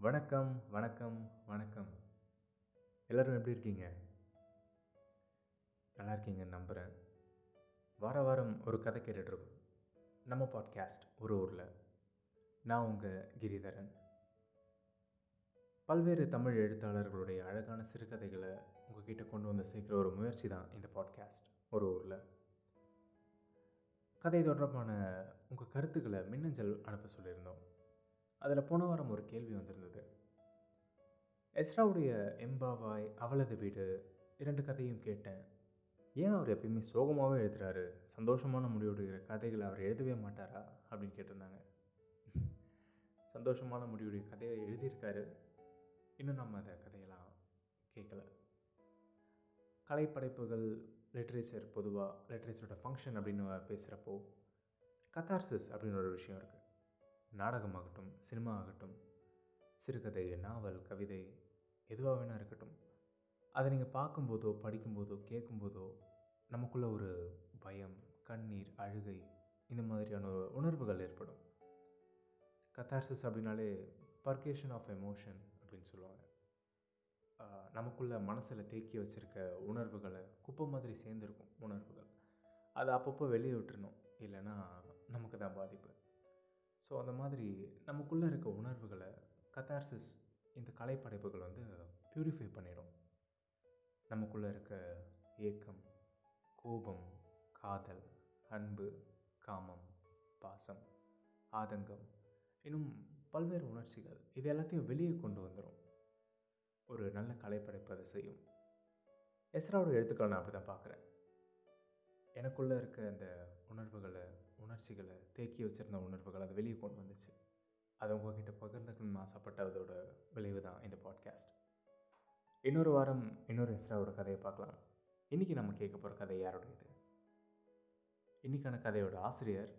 வணக்கம் வணக்கம் வணக்கம். எல்லோரும் எப்படி இருக்கீங்க? நல்லா இருக்கீங்கன்னு நம்புகிறேன் வார வாரம் ஒரு கதை கேட்டுட்ருக்கோம். நம்ம பாட்காஸ்ட் ஒரு ஊரில். நான் உங்கள் கிரிதரன். பல்வேறு தமிழ் எழுத்தாளர்களுடைய அழகான சிறுகதைகளை உங்ககிட்ட கொண்டு வந்து சேர்க்குற ஒரு முயற்சி தான் இந்த பாட்காஸ்ட் ஒரு ஊரில். கதை தொடர்பான உங்கள் கருத்துக்களை மின்னஞ்சல் அனுப்ப சொல்லியிருந்தோம். அதில் போன வாரம் ஒரு கேள்வி வந்திருந்தது. எஸ்ராவுடைய எம்பாவாய் அவளது வீடு இரண்டு கதையும் கேட்டேன். ஏன் அவர் எப்பயுமே சோகமாகவே எழுதுகிறாரு சந்தோஷமான முடிவுடைய கதைகளை அவர் எழுதவே மாட்டாரா? அப்படின்னு கேட்டிருந்தாங்க. சந்தோஷமான முடிவுடைய கதையை எழுதியிருக்காரு. இன்னும் நம்ம அதை கதையெல்லாம் கேட்கல. கலைப்படைப்புகள் லிட்ரேச்சர் பொதுவாக லிட்ரேச்சரோட ஃபங்க்ஷன் அப்படின்னு பேசுகிறப்போ கத்தார்சிஸ் அப்படின்னு ஒரு விஷயம் இருக்குது நாடகமாகட்டும் சினிமா ஆகட்டும் சிறுகதை நாவல் கவிதை எதுவாக வேணா இருக்கட்டும். அதை நீங்கள் பார்க்கும்போதோ படிக்கும்போதோ கேட்கும்போதோ நமக்குள்ளே ஒரு பயம் கண்ணீர் அழுகை இந்த மாதிரியான உணர்வுகள் ஏற்படும். கத்தார்சிஸ் அப்படின்னாலே பர்கேஷன் ஆஃப் எமோஷன் அப்படின்னு சொல்லுவாங்க. நமக்குள்ளே மனசில் தேக்கி வச்சுருக்க உணர்வுகளை குப்பை மாதிரி சேர்ந்துருக்கும் உணர்வுகள். அதை அப்பப்போ வெளியே விட்டுருணும் இல்லைன்னா நமக்கு தான் பாதிப்பு. ஸோ அந்த மாதிரி நமக்குள்ளே இருக்க உணர்வுகளை கத்தார்சிஸ் இந்த கலைப்படைப்புகள் வந்து ப்யூரிஃபை பண்ணிடும். நமக்குள்ளே இருக்க ஏக்கம் கோபம் காதல் அன்பு காமம் பாசம் ஆதங்கம் இன்னும் பல்வேறு உணர்ச்சிகள் இது எல்லாத்தையும் வெளியே கொண்டு வந்துடும் ஒரு நல்ல கலைப்படைப்பு அதை செய்யும். எஸ்ராவோட எழுத்துக்களை நான் அப்படி தான் பார்க்குறேன். எனக்குள்ளே இருக்க அந்த உணர்வுகளை உணர்ச்சிகளை தேக்கி வச்சுருந்த உணர்வுகள் அதை வெளியே கொண்டு வந்துச்சு. அதை உங்ககிட்ட பகிர்ந்துக்கணும்னு ஆசைப்பட்டதோட விளைவு தான் இந்த பாட்காஸ்ட் இன்னொரு வாரம் இன்னொரு எஸ்ராவோட கதையை பார்க்கலாம். இன்றைக்கி நம்ம கேட்க போகிற கதை யாருடையது? இன்றைக்கான கதையோட ஆசிரியர்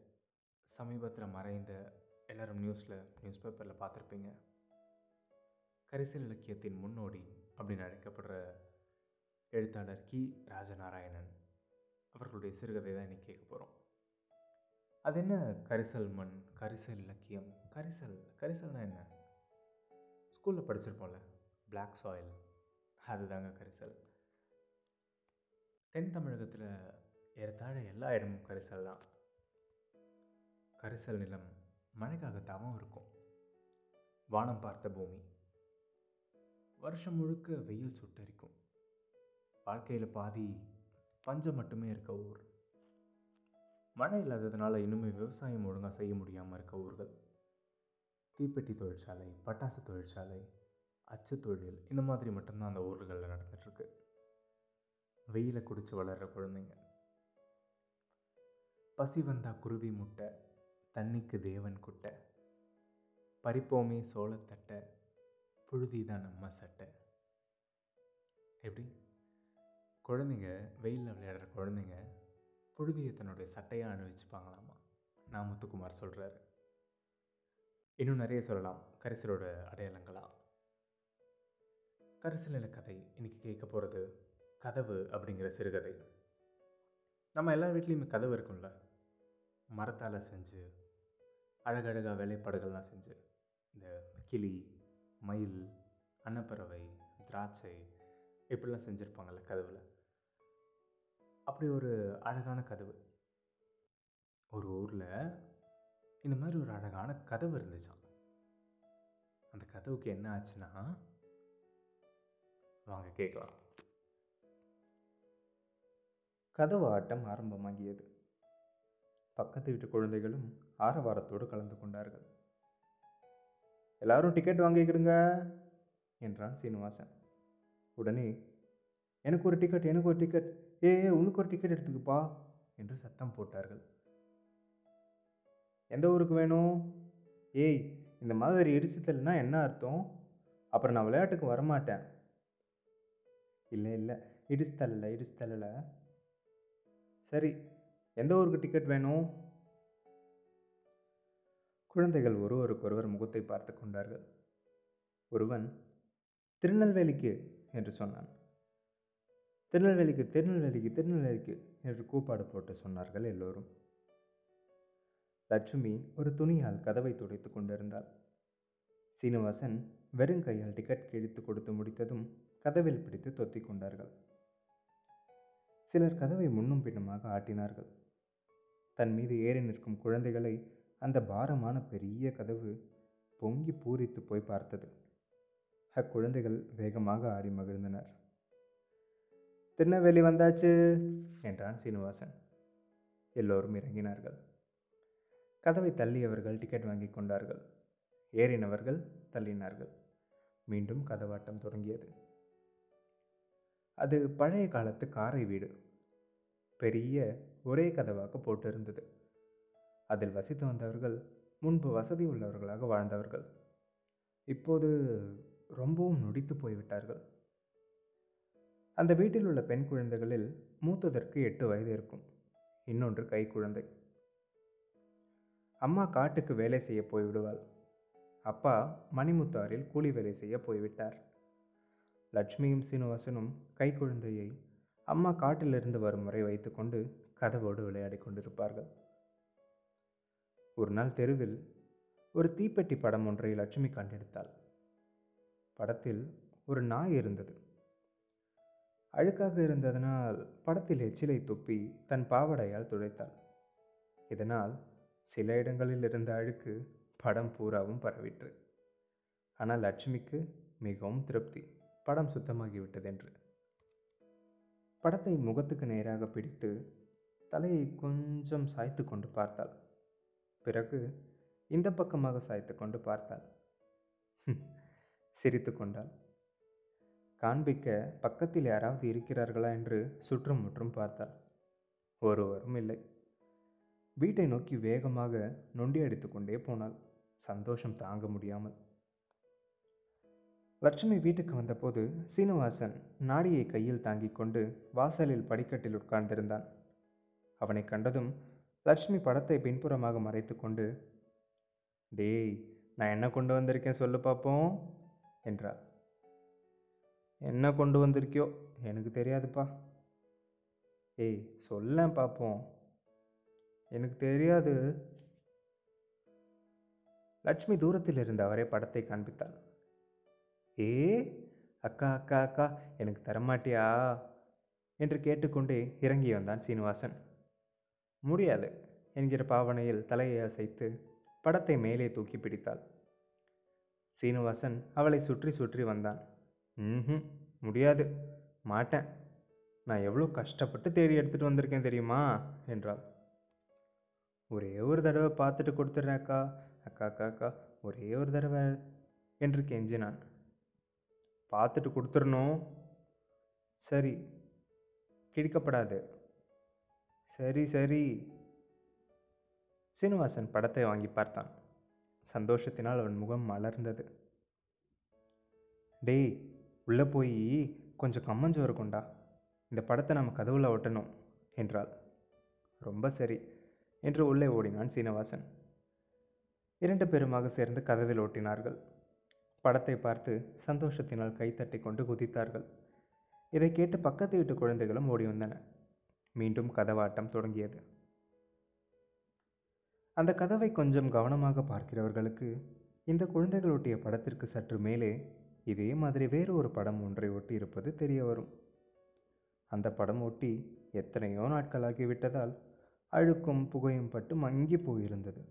சமீபத்தில் மறைந்த எல்லோரும் நியூஸில் நியூஸ் பேப்பரில் பார்த்துருப்பீங்க. கரிசல் இலக்கியத்தின் முன்னோடி அப்படின்னு அழைக்கப்படுற எழுத்தாளர் கி. ராஜநாராயணன் அவர்களுடைய சிறுகதை தான் இன்றைக்கி கேட்க போகிறோம் அது என்ன? கரிசல் மண் கரிசல் இலக்கியம். கரிசல் கரிசல்னா என்ன? ஸ்கூலில் படிச்சிருப்போம்ல பிளாக் சாயில் அதுதாங்க கரிசல். தென் தமிழகத்தில் ஏறத்தாழ எல்லா இடமும் கரிசல் தான். கரிசல் நிலம் மழைக்காகத்தாகவும் இருக்கும். வானம் பார்த்த பூமி. வருஷம் முழுக்க வெயில் சுட்டரிக்கும். வாழ்க்கையில் பாதி பஞ்சம் மட்டுமே இருக்க ஊர். மழை இல்லாததுனால இன்னுமே விவசாயம் ஒழுங்காக செய்ய முடியாமல் இருக்க ஊர்கள். தீப்பெட்டி தொழிற்சாலை பட்டாசு தொழிற்சாலை அச்சு தொழில் இந்த மாதிரி மட்டும்தான் அந்த ஊர்களில் நடந்துகிட்ருக்கு வெயிலை குடித்து வளர்கிற குழந்தைங்க. பசி வந்தா குருவி முட்டை தண்ணிக்கு தேவன் குட்டை பறிப்போமே சோளத்தட்டை புழுதி தான் நம்ம சட்டை. எப்படி? குழந்தைங்க வெயிலில் விளையாடுற குழந்தைங்க புழுதியை தன்னுடைய சட்டையாக அணிவிச்சுப்பாங்களாமா நான் முத்துக்குமார் சொல்கிறாரு இன்னும் நிறைய சொல்லலாம். கரிசலோட அடையாளங்களா? கரிசலில் கதை இன்றைக்கி கேட்க போகிறது கதவு அப்படிங்கிற சிறுகதை. நம்ம எல்லா வீட்லேயுமே கதவு இருக்கும்ல? மரத்தால் செஞ்சு அழகழகாக வேலைப்பாடுகள்லாம் செஞ்சு இந்த கிளி மயில் அன்னப்பறவை திராட்சை இப்படிலாம் செஞ்சுருப்பாங்கள்ல கதவில்? அப்படி ஒரு அழகான கதவு. ஒரு ஊரில் இந்த மாதிரி ஒரு அழகான கதவு இருந்துச்சான் அந்த கதவுக்கு என்ன ஆச்சுன்னா வாங்க கேட்கலாம். கதவு ஆட்டம் ஆரம்பமாகியது. பக்கத்து வீட்டு குழந்தைகளும் ஆரவாரத்தோடு கலந்து கொண்டார்கள். எல்லாரும் டிக்கெட் வாங்கிக்கிடுங்க என்றான் சீனிவாசன். உடனே எனக்கு ஒரு டிக்கெட் எனக்கு ஒரு டிக்கெட் ஏ உனக்கு ஒரு டிக்கெட் எடுத்துக்குப்பா என்று சத்தம் போட்டார்கள். எந்த ஊருக்கு வேணும்? ஏய் இந்த மாதிரி இடிச்சு என்ன அர்த்தம்? அப்புறம் நான் விளையாட்டுக்கு வரமாட்டேன். இல்லை இல்லை இடிச்சு தள்ளல இடிச்சு தள்ளல. சரி எந்த ஊருக்கு டிக்கெட் வேணும்? குழந்தைகள் ஒருவருக்கொருவர் முகத்தை பார்த்து கொண்டார்கள். ஒருவன் திருநெல்வேலிக்கு என்று சொன்னான். திருநெல்வேலிக்கு திருநெல்வேலிக்கு திருநெல்வேலிக்கு என்று கூப்பாடு போட்டு சொன்னார்கள் எல்லோரும். லட்சுமி ஒரு துணியால் கதவை துடைத்து கொண்டிருந்தாள். சீனிவாசன் வெறுங்கையால் டிக்கெட் கிழித்து கொடுத்து முடித்ததும் கதவில் பிடித்து தொத்திக் கொண்டார்கள். சிலர் கதவை முன்னும் பின்னுமாக ஆட்டினார்கள். தன் மீது ஏறி நிற்கும் குழந்தைகளை அந்த பாரமான பெரிய கதவு பொங்கி பூரித்து போய் பார்த்தது. அக்குழந்தைகள் வேகமாக ஆடி மகிழ்ந்தனர். திருநெல்வேலி வந்தாச்சு? என்றான் சீனிவாசன். எல்லோரும் இறங்கினார்கள். கதவை தள்ளியவர்கள் டிக்கெட் வாங்கி கொண்டார்கள். ஏறினவர்கள் தள்ளினார்கள். மீண்டும் கதவாட்டம் தொடங்கியது. அது பழைய காலத்து காரை வீடு. பெரிய ஒரே கதவாக போட்டிருந்தது. அதில் வசித்து வந்தவர்கள் முன்பு வசதி உள்ளவர்களாக வாழ்ந்தவர்கள். இப்போது ரொம்பவும் நொடித்து போய்விட்டார்கள். அந்த வீட்டில் உள்ள பெண் குழந்தைகளில் மூத்ததற்கு எட்டு வயது இருக்கும். இன்னொன்று கை குழந்தை. அம்மா காட்டுக்கு வேலை செய்ய போய்விடுவாள். அப்பா மணிமுத்தாரில் கூலி வேலை செய்ய போய்விட்டார். லட்சுமியும் சீனிவாசனும் கைக்குழந்தையை அம்மா காட்டிலிருந்து வரும் வரை வைத்துக்கொண்டு கதவோடு விளையாடி கொண்டிருப்பார்கள். ஒரு நாள் தெருவில் ஒரு தீப்பெட்டி படம் ஒன்றை லட்சுமி கண்டெடுத்தாள். படத்தில் ஒரு நாய் இருந்தது. அழுக்காக இருந்ததனால் படத்தில் எச்சிலை துப்பி தன் பாவடையால் துடைத்தாள். இதனால் சில இடங்களில் இருந்த அழுக்கு படம் பூராவும் பரவிற்று. ஆனால் லட்சுமிக்கு மிகவும் திருப்தி படம் சுத்தமாகிவிட்டதென்று படத்தை முகத்துக்கு நேராக பிடித்து தலையை கொஞ்சம் சாய்த்து கொண்டு பார்த்தாள். பிறகு இந்த பக்கமாக சாய்த்து கொண்டு பார்த்தாள். சிரித்து கொண்டாள். காண்பிக்க பக்கத்தில் யாராவது இருக்கிறார்களா என்று சுற்றும் முற்றும் பார்த்தாள். ஒருவரும் இல்லை. வீட்டை நோக்கி வேகமாக நொண்டி அடித்து கொண்டே போனாள். சந்தோஷம் தாங்க முடியாமல். லட்சுமி வீட்டுக்கு வந்தபோது சீனிவாசன் நாடியை கையில் தாங்கிக் கொண்டு வாசலில் படிக்கட்டில் உட்கார்ந்திருந்தான். அவனை கண்டதும் லட்சுமி படத்தை பின்புறமாக மறைத்து கொண்டு டேய் நான் என்ன கொண்டு வந்திருக்கேன் சொல்லு பார்ப்போம் என்றாள். என்ன கொண்டு வந்திருக்கியோ? எனக்கு தெரியாதுப்பா. ஏய் சொல்லேன் பார்ப்போம் எனக்கு தெரியாது. லட்சுமி தூரத்தில் இருந்த அவரே படத்தை காண்பித்தாள். ஏ அக்கா அக்கா அக்கா எனக்கு தரமாட்டியா? என்று கேட்டுக்கொண்டே இறங்கி வந்தான் சீனிவாசன். முடியாது என்கிற பாவனையில் தலையை அசைத்து படத்தை மேலே தூக்கி பிடித்தாள். சீனிவாசன் அவளை சுற்றி சுற்றி வந்தான். ம் முடியாது. மாட்டேன். நான் எவ்வளோ கஷ்டப்பட்டு தேடி எடுத்துகிட்டு வந்திருக்கேன் தெரியுமா? என்றாள். ஒரே ஒரு தடவை பார்த்துட்டு கொடுத்துட்றேன் அக்கா. அக்கா அக்கா அக்கா. ஒரே ஒரு தடவை என்று கெஞ்சினான். பார்த்துட்டு கொடுத்துடணும். சரி. கிழிக்கப்படாது. சரி சரி. சீனிவாசன் படத்தை வாங்கி பார்த்தான். சந்தோஷத்தினால் அவன் முகம் மலர்ந்தது. டேய் உள்ளே போய் கொஞ்சம் கம்மஞ்சோறு கொண்டா இந்த படத்தை நம்ம கதவுல ஒட்டணும் என்றாள். ரொம்ப சரி என்று உள்ளே ஓடினான் சீனிவாசன். இரண்டு பேருமாக சேர்ந்து கதவில் ஓட்டினார்கள். படத்தை பார்த்து சந்தோஷத்தினால் கைத்தட்டி கொண்டு குதித்தார்கள். இதை கேட்டு பக்கத்து வீட்டு குழந்தைகளும் ஓடி வந்தன. மீண்டும் கதவாட்டம் தொடங்கியது. அந்த கதவை கொஞ்சம் கவனமாக பார்க்கிறவர்களுக்கு இந்த குழந்தைகள் ஒட்டிய படத்திற்கு சற்று மேலே இதே மாதிரி வேறு ஒரு படம் ஒன்றை ஒட்டி இருப்பது தெரிய வரும் அந்த படம் ஒட்டி எத்தனையோ நாட்களாகிவிட்டதால் அழுக்கும் புகையும் பட்டு மங்கி போயிருந்தது.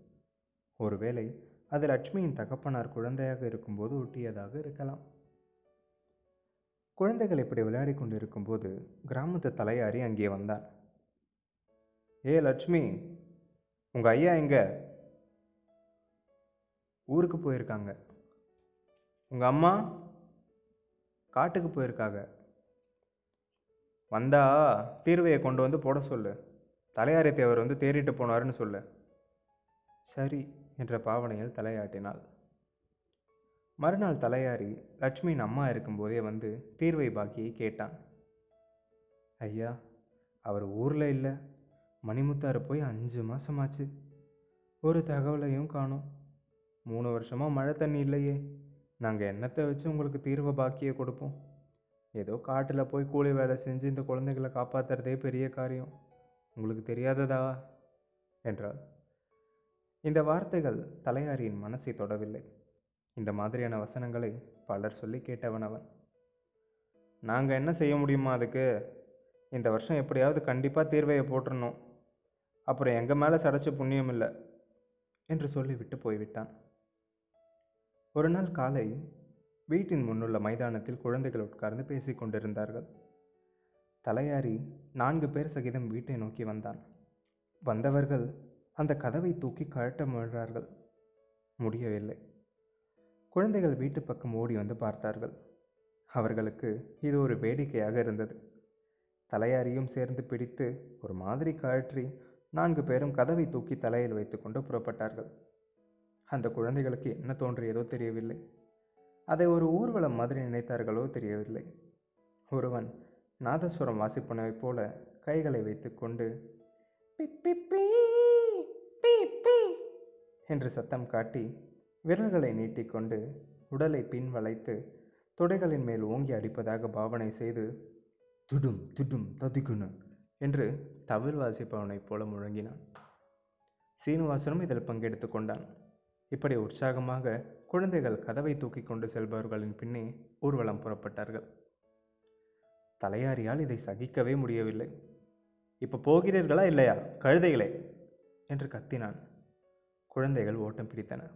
ஒருவேளை அது லட்சுமியின் தகப்பனார் குழந்தையாக இருக்கும்போது ஒட்டியதாக இருக்கலாம். குழந்தைகள் இப்படி விளையாடி கொண்டிருக்கும்போது கிராமத்து தலையாரி அங்கே வந்தான். ஏ லட்சுமி உங்கள் ஐயா எங்க? ஊருக்கு போயிருக்காங்க. உங்கள் அம்மா? காட்டுக்கு போயிருக்காங்க வந்தா தீர்வையை கொண்டு வந்து போட சொல்லு. தலையாரி தேவர் வந்து தேறிட்டு போனாருன்னு சொல்லு. சரி என்ற பாவனையில் தலையாட்டினாள். மறுநாள் தலையாரி லட்சுமியின் அம்மா இருக்கும்போதே வந்து தீர்வை பாக்கியை கேட்டான். ஐயா அவர் ஊரில் இல்லை. மணிமுத்தார் போய் அஞ்சு மாதமாச்சு ஒரு தகவலையும் காணோம். மூணு வருஷமாக மழை தண்ணி இல்லையே. நாங்கள் என்னத்தை வச்சு உங்களுக்கு தீர்வை பாக்கியை கொடுப்போம்? ஏதோ காட்டில் போய் கூலி வேலை செஞ்சு இந்த குழந்தைகளை காப்பாற்றுறதே பெரிய காரியம். உங்களுக்கு தெரியாததா? என்றாள். இந்த வார்த்தைகள் தலையாரியின் மனசை தொடவில்லை. இந்த மாதிரியான வசனங்களை பலர் சொல்லி கேட்டவன் அவன். நாங்கள் என்ன செய்ய முடியுமா அதுக்கு? இந்த வருஷம் எப்படியாவது கண்டிப்பாக தீர்வையை போட்டுடணும் அப்புறம் எங்கள் மேலே சடைச்ச புண்ணியம் இல்லை. என்று சொல்லிவிட்டு போய்விட்டான். ஒரு நாள் காலை வீட்டின் முன்னுள்ள மைதானத்தில் குழந்தைகள் உட்கார்ந்து பேசிக் கொண்டிருந்தார்கள். தலையாரி நான்கு பேர் சகிதம் வீட்டை நோக்கி வந்தான். வந்தவர்கள் அந்த கதவை தூக்கி கழட்ட முயன்றார்கள். முடியவில்லை. குழந்தைகள் வீட்டு பக்கம் ஓடி வந்து பார்த்தார்கள். அவர்களுக்கு இது ஒரு வேடிக்கையாக இருந்தது. தலையாரியும் சேர்ந்து பிடித்து ஒரு மாதிரி கழற்றி நான்கு பேரும் கதவை தூக்கி தலையில் வைத்துக்கொண்டு புறப்பட்டார்கள். அந்த குழந்தைகளுக்கு என்ன தோன்றியதோ தெரியவில்லை. அதை ஒரு ஊர்வலம் மாதிரி நினைத்தார்களோ தெரியவில்லை. ஒருவன் நாதஸ்வரம் வாசிப்பனவைப் போல கைகளை வைத்துக்கொண்டு என்று சத்தம் காட்டி விரல்களை நீட்டிக்கொண்டு உடலை பின் வளைத்து தொடைகளின் மேல் ஓங்கி அடிப்பதாக பாவனை செய்து துடும் துடும் ததிகுணு என்று தமிழ் வாசிப்பவனைப் போல முழங்கினான். சீனிவாசனும் இதில் பங்கெடுத்து கொண்டான். இப்படி உற்சாகமாக குழந்தைகள் கதவை தூக்கி கொண்டு செல்பவர்களின் பின்னே ஊர்வலம் புறப்பட்டார்கள். தலையாரியால் இதை சகிக்கவே முடியவில்லை. இப்போ போகிறீர்களா இல்லையா கழுதைகளே? என்று கத்தினான். குழந்தைகள் ஓட்டம் பிடித்தன.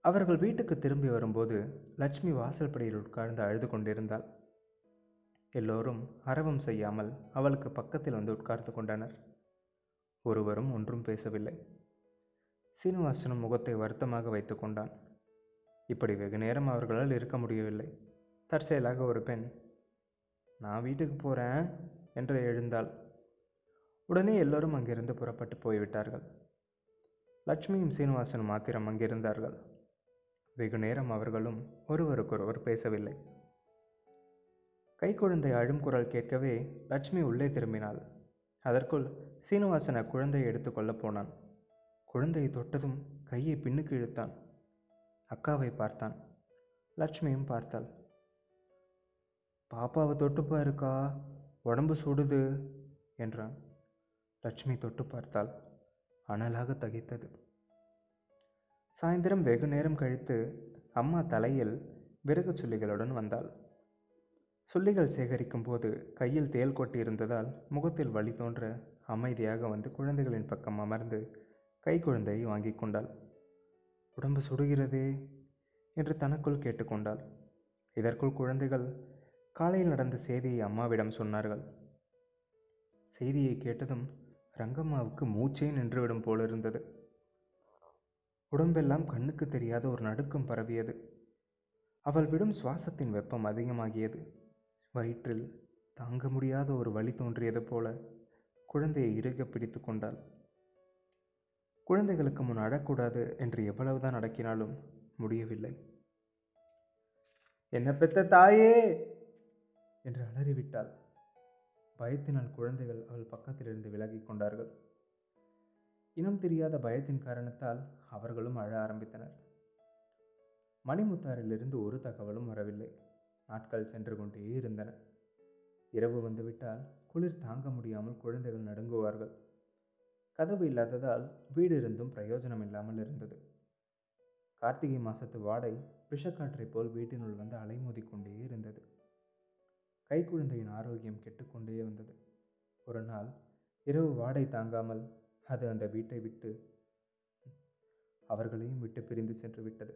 அவர்கள் வீட்டுக்கு திரும்பி வரும்போது லட்சுமி வாசல்படியில் உட்கார்ந்து அழுது கொண்டிருந்தாள். எல்லோரும் அரவம் செய்யாமல் அவளுக்கு பக்கத்தில் வந்து உட்கார்ந்து கொண்டனர். ஒருவரும் ஒன்றும் பேசவில்லை. சீனிவாசனும் முகத்தை வருத்தமாக வைத்து கொண்டான். இப்படி வெகு நேரம் அவர்களால் இருக்க முடியவில்லை. தற்செயலாக ஒரு பெண் நான் வீட்டுக்கு போகிறேன் என்று எழுந்தாள். உடனே எல்லோரும் அங்கிருந்து புறப்பட்டு போய்விட்டார்கள். லட்சுமியும் சீனிவாசனும் மாத்திரம் அங்கிருந்தார்கள். வெகு நேரம் அவர்களும் ஒருவருக்கொருவர் பேசவில்லை. கைக்குழந்தை அழும் குரல் கேட்கவே லட்சுமி உள்ளே திரும்பினாள். அதற்குள் சீனிவாசன் அக்குழந்தையை எடுத்துக்கொள்ளப் போனான். குழந்தையை தொட்டதும் கையை பின்னுக்கு இழுத்தான். அக்காவை பார்த்தான். லட்சுமியும் பார்த்தாள். பாப்பாவை தொட்டுப்பாருக்கா உடம்பு சுடுது என்றான். லட்சுமி தொட்டு பார்த்தாள். அனலாக தகித்தது. சாயந்தரம் வெகு நேரம் கழித்து அம்மா தலையில் விறகு சுள்ளிகளுடன் வந்தாள். சுள்ளிகள் சேகரிக்கும் போது கையில் தேல் கொட்டியிருந்ததால் முகத்தில் வலி தோன்ற அமைதியாக வந்து குழந்தைகளின் பக்கம் அமர்ந்து கை குழந்தையை வாங்கி கொண்டாள். உடம்பு சுடுகிறதே? என்று தனக்குள் கேட்டுக்கொண்டாள். இதற்குள் குழந்தைகள் காலையில் நடந்த செய்தியை அம்மாவிடம் சொன்னார்கள். செய்தியை கேட்டதும் ரங்கம்மாவுக்கு மூச்சே நின்றுவிடும் போலிருந்தது. உடம்பெல்லாம் கண்ணுக்கு தெரியாத ஒரு நடுக்கம் பரவியது. அவள் விடும் சுவாசத்தின் வெப்பம் அதிகமாகியது. வயிற்றில் தாங்க முடியாத ஒரு வழி தோன்றியது போல குழந்தையை இறுக பிடித்து கொண்டாள். குழந்தைகளுக்கு முன் அழக்கூடாது என்று எவ்வளவுதான் அடக்கினாலும் முடியவில்லை. என்ன பெத்த தாயே? என்று அலறிவிட்டாள். பயத்தினால் குழந்தைகள் அவள் பக்கத்திலிருந்து விலகிக் கொண்டார்கள். இனம் தெரியாத பயத்தின் காரணத்தால் அவர்களும் அழ ஆரம்பித்தனர். மணிமுத்தாரிலிருந்து ஒரு தகவலும் வரவில்லை. நாட்கள் சென்று கொண்டே இருந்தன. இரவு வந்துவிட்டால் குளிர் தாங்க முடியாமல் குழந்தைகள் நடுங்குவார்கள். கதவு இல்லாததால் வீடு இருந்தும் பிரயோஜனம் இல்லாமல் இருந்தது. கார்த்திகை மாசத்து வாடை பிஷக்காற்றைப் போல் வீட்டினுள் வந்து அலைமோதி கொண்டே இருந்தது கைக்குழந்தையின் ஆரோக்கியம் கெட்டுக்கொண்டே வந்தது. ஒரு நாள் இரவு வாடை தாங்காமல் அது அந்த வீட்டை விட்டு அவர்களையும் விட்டு பிரிந்து சென்று விட்டது.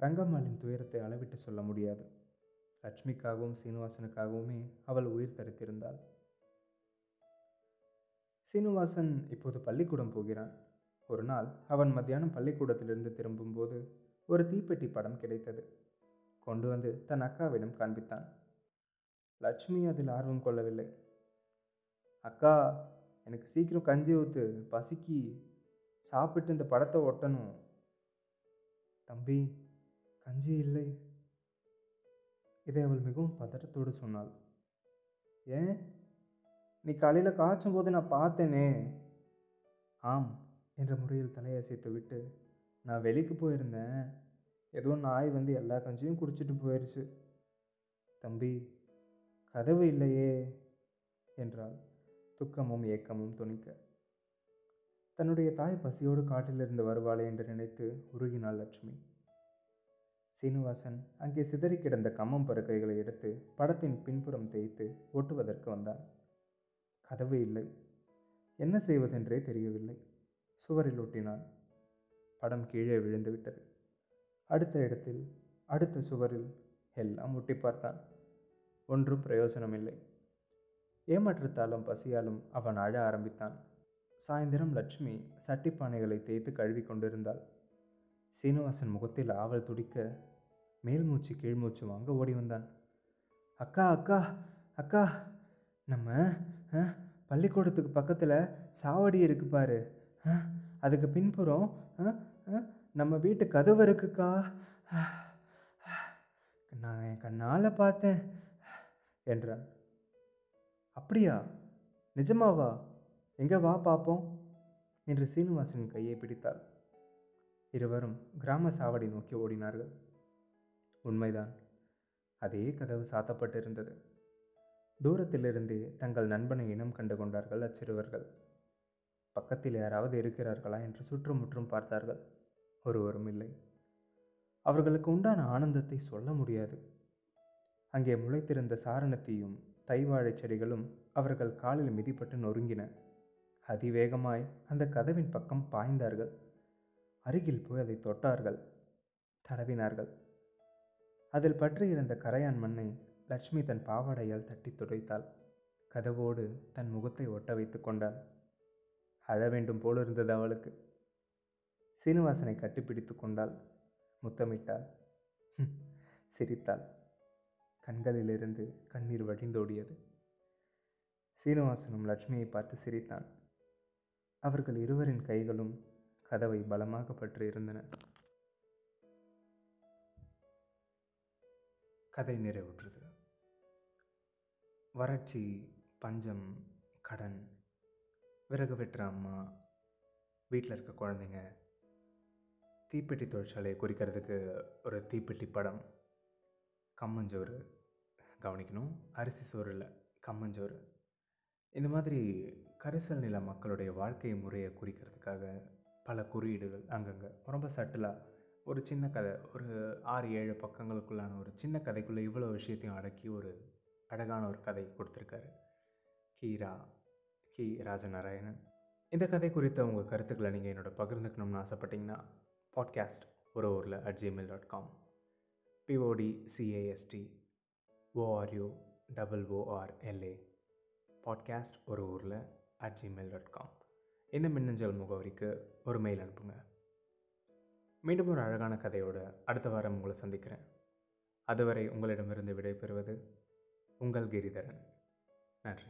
ரங்கம்மாளின் துயரத்தை அளவிட்டு சொல்ல முடியாது. லட்சுமிக்காகவும் சீனிவாசனுக்காகவுமே அவள் உயிர் தரித்திருந்தாள். சீனிவாசன் இப்போது பள்ளிக்கூடம் போகிறான். ஒரு நாள் அவன் மத்தியானம் பள்ளிக்கூடத்திலிருந்து திரும்பும்போது ஒரு தீப்பெட்டி படம் கிடைத்தது. கொண்டு வந்து தன் அக்காவிடம் காண்பித்தான். லட்சுமி அதில் ஆர்வம் கொள்ளவில்லை. அக்கா எனக்கு சீக்கிரம் கஞ்சி ஊற்று பசிக்கு. சாப்பிட்டு இந்த படத்தை ஒட்டணும். தம்பி கஞ்சி இல்லை. இதை அவள் மிகவும் பதட்டத்தோடு சொன்னாள். ஏன்? நீ காலையில் காய்ச்சும் போது நான் பார்த்தேனே. ஆம் என்ற முறையில் தலையசைத்து விட்டு நான் வெளிக்கு போயிருந்தேன். ஏதோ நாய் வந்து எல்லா கஞ்சியும் குடிச்சிட்டு போயிடுச்சு தம்பி கதவு இல்லையே என்றாள். துக்கமும் ஏக்கமும் துணிக்க. தன்னுடைய தாய் பசியோடு காட்டிலிருந்து வருவாளே என்று நினைத்து உருகினாள் லட்சுமி. சீனிவாசன் அங்கே சிதறி கிடந்த கம்மம் பருக்கைகளை எடுத்து படத்தின் பின்புறம் தேய்த்து ஒட்டுவதற்கு வந்தான். கதவு இல்லை. என்ன செய்வதென்றே தெரியவில்லை. சுவரில் ஒட்டினான். படம் கீழே விழுந்துவிட்டது. அடுத்த இடத்தில் அடுத்த சுவரில் எல்லாம் ஒட்டி பார்த்தான். ஒன்றும் பிரயோசனமில்லை. ஏமாற்றத்தாலும் பசியாலும் அவன் அழ ஆரம்பித்தான். சாயந்தரம் லட்சுமி சட்டிப்பானைகளை தேய்த்து கழுவி கொண்டிருந்தாள். சீனிவாசன் முகத்தில் ஆவல் துடிக்க மேல் மூச்சு கீழ் மூச்சு வாங்க ஓடி வந்தான். அக்கா அக்கா அக்கா நம்ம பள்ளிக்கூடத்துக்கு பக்கத்தில் சாவடி இருக்கு பாரு. அதுக்கு பின்புறம் நம்ம வீட்டு கதவு இருக்குக்கா. நான் என் கண்ணால் பார்த்தேன். என்றான். அப்படியா? நிஜமாவா? எங்கே வா பார்ப்போம் என்று சீனிவாசன் கையை பிடித்தாள். இருவரும் கிராம சாவடி நோக்கி ஓடினார்கள். உண்மைதான். அதே கதவு சாத்தப்பட்டிருந்தது. தூரத்திலிருந்தே தங்கள் நண்பனை இனம் கண்டு கொண்டார்கள் அச்சிறுவர்கள். பக்கத்தில் யாராவது இருக்கிறார்களா என்று சுற்றுமுற்றும் பார்த்தார்கள். ஒருவரும் இல்லை. அவர்களுக்கு உண்டான ஆனந்தத்தை சொல்ல முடியாது. அங்கே முளைத்திருந்த சாரணத்தையும் தைவாழைச் செடிகளும் அவர்கள் காலில் மிதிப்பட்டு நொறுங்கின. அதிவேகமாய் அந்த கதவின் பக்கம் பாய்ந்தார்கள். அருகில் போய் அதை தொட்டார்கள். தடவினார்கள். அதில் பற்றியிருந்த கரையான் மண்ணை லட்சுமி தன் பாவாடையால் தட்டி துடைத்தாள். கதவோடு தன் முகத்தை ஒட்ட வைத்து கொண்டாள். அழ வேண்டும் போலிருந்தது அவளுக்கு. சீனிவாசனை கட்டிப்பிடித்து கொண்டாள். முத்தமிட்டாள். சிரித்தாள். கண்களிலிருந்து கண்ணீர் வடிந்தோடியது சீனிவாசனும் லட்சுமியை பார்த்து சிரித்தான். அவர்கள் இருவரின் கைகளும் கதவை பலமாக பற்றி இருந்தன கதை நிறைவுற்றது. வறட்சி பஞ்சம் கடன் விறகு வெட்டுற அம்மா வீட்டில் இருக்க குழந்தைங்க தீப்பெட்டி தொழிற்சாலையை குறிக்கிறதுக்கு ஒரு தீப்பெட்டி படம். கம்மஞ்சோறு கவனிக்கணும். அரிசி சோறு இல்லை. கம்மஞ்சோறு இந்த மாதிரி கரிசல் நில மக்களுடைய வாழ்க்கை முறையை குறிக்கிறதுக்காக பல குறியீடுகள் அங்கங்கே. ரொம்ப சட்டிலாக ஒரு சின்ன கதை. ஒரு ஆறு ஏழு பக்கங்களுக்குள்ளான ஒரு சின்ன கதைக்குள்ளே இவ்வளோ விஷயத்தையும் அடக்கி ஒரு அழகான ஒரு கதை கொடுத்துருக்காரு. கீரா கி. ராஜநாராயணன். இந்த கதை குறித்த உங்கள் கருத்துக்களை நீங்கள் என்னோட பகிர்ந்துக்கணும்னு ஆசைப்பட்டீங்கன்னா பாட்காஸ்ட் ஒரு ஊரில் at Gmail dot com POD CAST ORU double ORLA podcast ஒரு ஊரில் அட் ஜிமெயில் டாட் காம் இந்த மின்னஞ்சல் முகவரிக்கு ஒரு மெயில் அனுப்புங்க. மீண்டும் ஒரு அழகான கதையோட அடுத்த வாரம் உங்களை சந்திக்கிறேன். அதுவரை உங்களிடமிருந்து விடைபெறுவது உங்கள் கிரிதரன். நன்றி.